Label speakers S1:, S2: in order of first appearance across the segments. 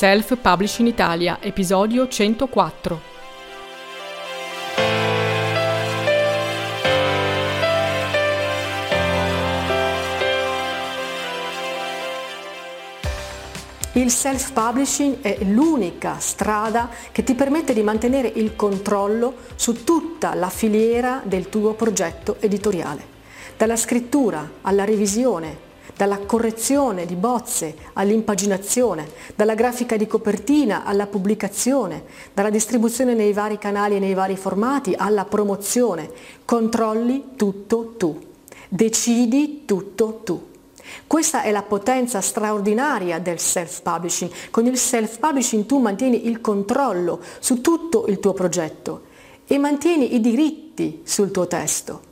S1: Self Publishing Italia, episodio 104.
S2: Il self-publishing è l'unica strada che ti permette di mantenere il controllo su tutta la filiera del tuo progetto editoriale, dalla scrittura alla revisione, dalla correzione di bozze all'impaginazione, dalla grafica di copertina alla pubblicazione, dalla distribuzione nei vari canali e nei vari formati alla promozione. Controlli tutto tu, decidi tutto tu. Questa è la potenza straordinaria del self-publishing. Con il self-publishing tu mantieni il controllo su tutto il tuo progetto e mantieni i diritti sul tuo testo.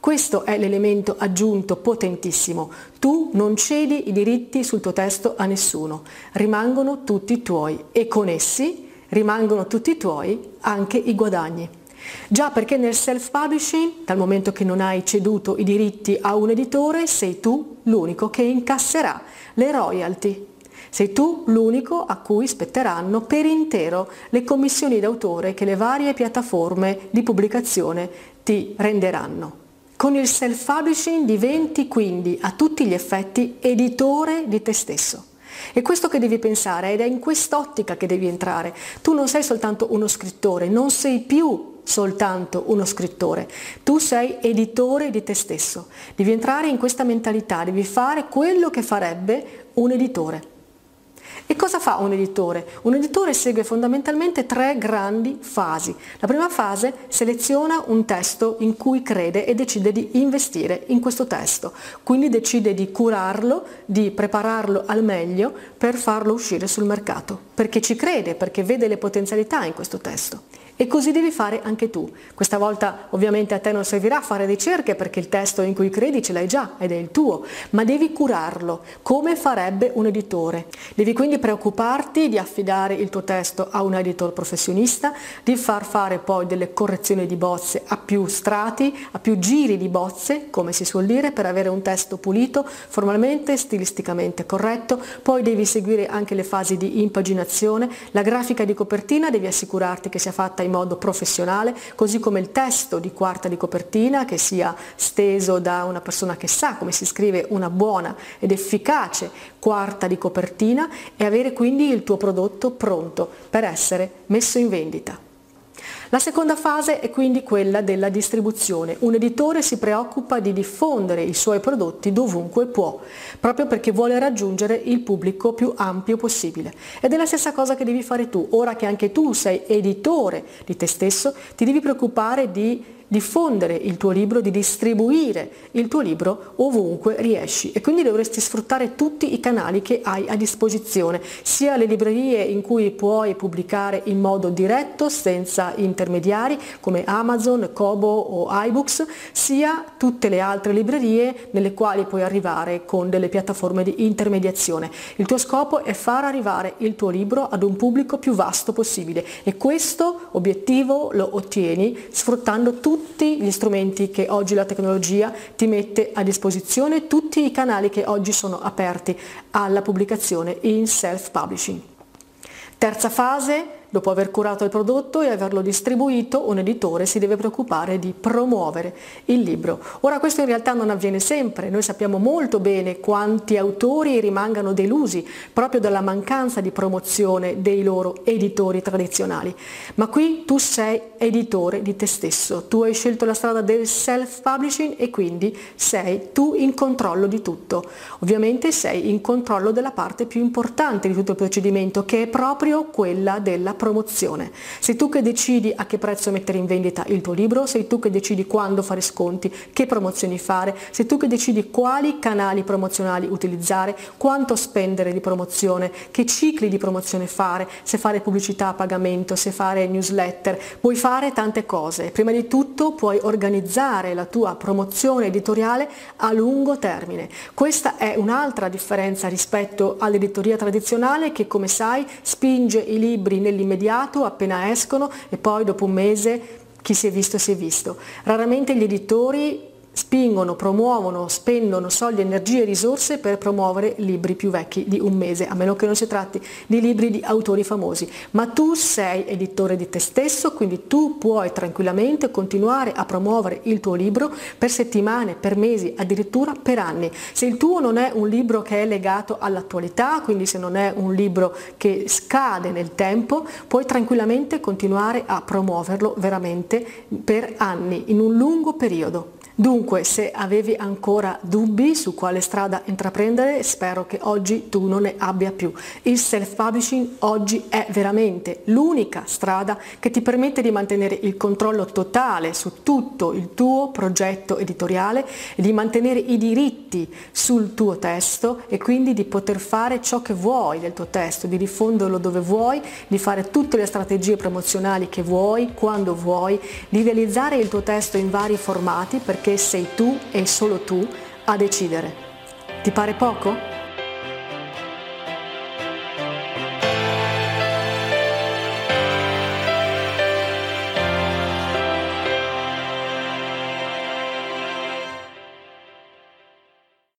S2: Questo è l'elemento aggiunto potentissimo. Tu non cedi i diritti sul tuo testo a nessuno, rimangono tutti tuoi e con essi rimangono tutti tuoi anche i guadagni. Già perché nel self-publishing, dal momento che non hai ceduto i diritti a un editore, sei tu l'unico che incasserà le royalty. Sei tu l'unico a cui spetteranno per intero le commissioni d'autore che le varie piattaforme di pubblicazione ti renderanno. Con il self-publishing diventi quindi a tutti gli effetti editore di te stesso. È questo che devi pensare ed è in quest'ottica che devi entrare. Tu non sei soltanto uno scrittore, non sei più soltanto uno scrittore, tu sei editore di te stesso. Devi entrare in questa mentalità, devi fare quello che farebbe un editore. E cosa fa un editore? Un editore segue fondamentalmente tre grandi fasi. La prima fase seleziona un testo in cui crede e decide di investire in questo testo, quindi decide di curarlo, di prepararlo al meglio per farlo uscire sul mercato, perché ci crede, perché vede le potenzialità in questo testo. E così devi fare anche tu. Questa volta ovviamente a te non servirà fare ricerche perché il testo in cui credi ce l'hai già ed è il tuo, ma devi curarlo come farebbe un editore. Devi quindi preoccuparti di affidare il tuo testo a un editor professionista, di far fare poi delle correzioni di bozze a più strati, a più giri di bozze, come si suol dire, per avere un testo pulito, formalmente, stilisticamente corretto. Poi devi seguire anche le fasi di impaginazione, la grafica di copertina devi assicurarti che sia fatta in in modo professionale, così come il testo di quarta di copertina che sia steso da una persona che sa come si scrive una buona ed efficace quarta di copertina e avere quindi il tuo prodotto pronto per essere messo in vendita. La seconda fase è quindi quella della distribuzione. Un editore si preoccupa di diffondere i suoi prodotti dovunque può, proprio perché vuole raggiungere il pubblico più ampio possibile. Ed è la stessa cosa che devi fare tu. Ora che anche tu sei editore di te stesso, ti devi preoccupare di diffondere il tuo libro, di distribuire il tuo libro ovunque riesci e quindi dovresti sfruttare tutti i canali che hai a disposizione, sia le librerie in cui puoi pubblicare in modo diretto senza intermediari come Amazon, Kobo o iBooks, sia tutte le altre librerie nelle quali puoi arrivare con delle piattaforme di intermediazione. Il tuo scopo è far arrivare il tuo libro ad un pubblico più vasto possibile e questo obiettivo lo ottieni sfruttando tutti tutti gli strumenti che oggi la tecnologia ti mette a disposizione, tutti i canali che oggi sono aperti alla pubblicazione in self-publishing. Terza fase, Dopo aver curato il prodotto e averlo distribuito, un editore si deve preoccupare di promuovere il libro. Ora questo in realtà non avviene sempre, noi sappiamo molto bene quanti autori rimangano delusi proprio dalla mancanza di promozione dei loro editori tradizionali. Ma qui tu sei editore di te stesso, tu hai scelto la strada del self-publishing e quindi sei tu in controllo di tutto. Ovviamente sei in controllo della parte più importante di tutto il procedimento che è proprio quella della promozione. Sei tu che decidi a che prezzo mettere in vendita il tuo libro, sei tu che decidi quando fare sconti, che promozioni fare, sei tu che decidi quali canali promozionali utilizzare, quanto spendere di promozione, che cicli di promozione fare, se fare pubblicità a pagamento, se fare newsletter, puoi fare tante cose. Prima di tutto puoi organizzare la tua promozione editoriale a lungo termine. Questa è un'altra differenza rispetto all'editoria tradizionale che come sai spinge i libri nell'immediato appena escono e poi dopo un mese chi si è visto si è visto. Raramente gli editori spingono, promuovono, spendono soldi, energie e risorse per promuovere libri più vecchi di un mese, a meno che non si tratti di libri di autori famosi. Ma tu sei editore di te stesso, quindi tu puoi tranquillamente continuare a promuovere il tuo libro per settimane, per mesi, addirittura per anni. Se il tuo non è un libro che è legato all'attualità, quindi se non è un libro che scade nel tempo, puoi tranquillamente continuare a promuoverlo veramente per anni, in un lungo periodo. Dunque, se avevi ancora dubbi su quale strada intraprendere, spero che oggi tu non ne abbia più. Il self-publishing oggi è veramente l'unica strada che ti permette di mantenere il controllo totale su tutto il tuo progetto editoriale di mantenere i diritti sul tuo testo e quindi di poter fare ciò che vuoi del tuo testo, di diffonderlo dove vuoi, di fare tutte le strategie promozionali che vuoi, quando vuoi, di realizzare il tuo testo in vari formati perché sei tu e solo tu a decidere. Ti pare poco?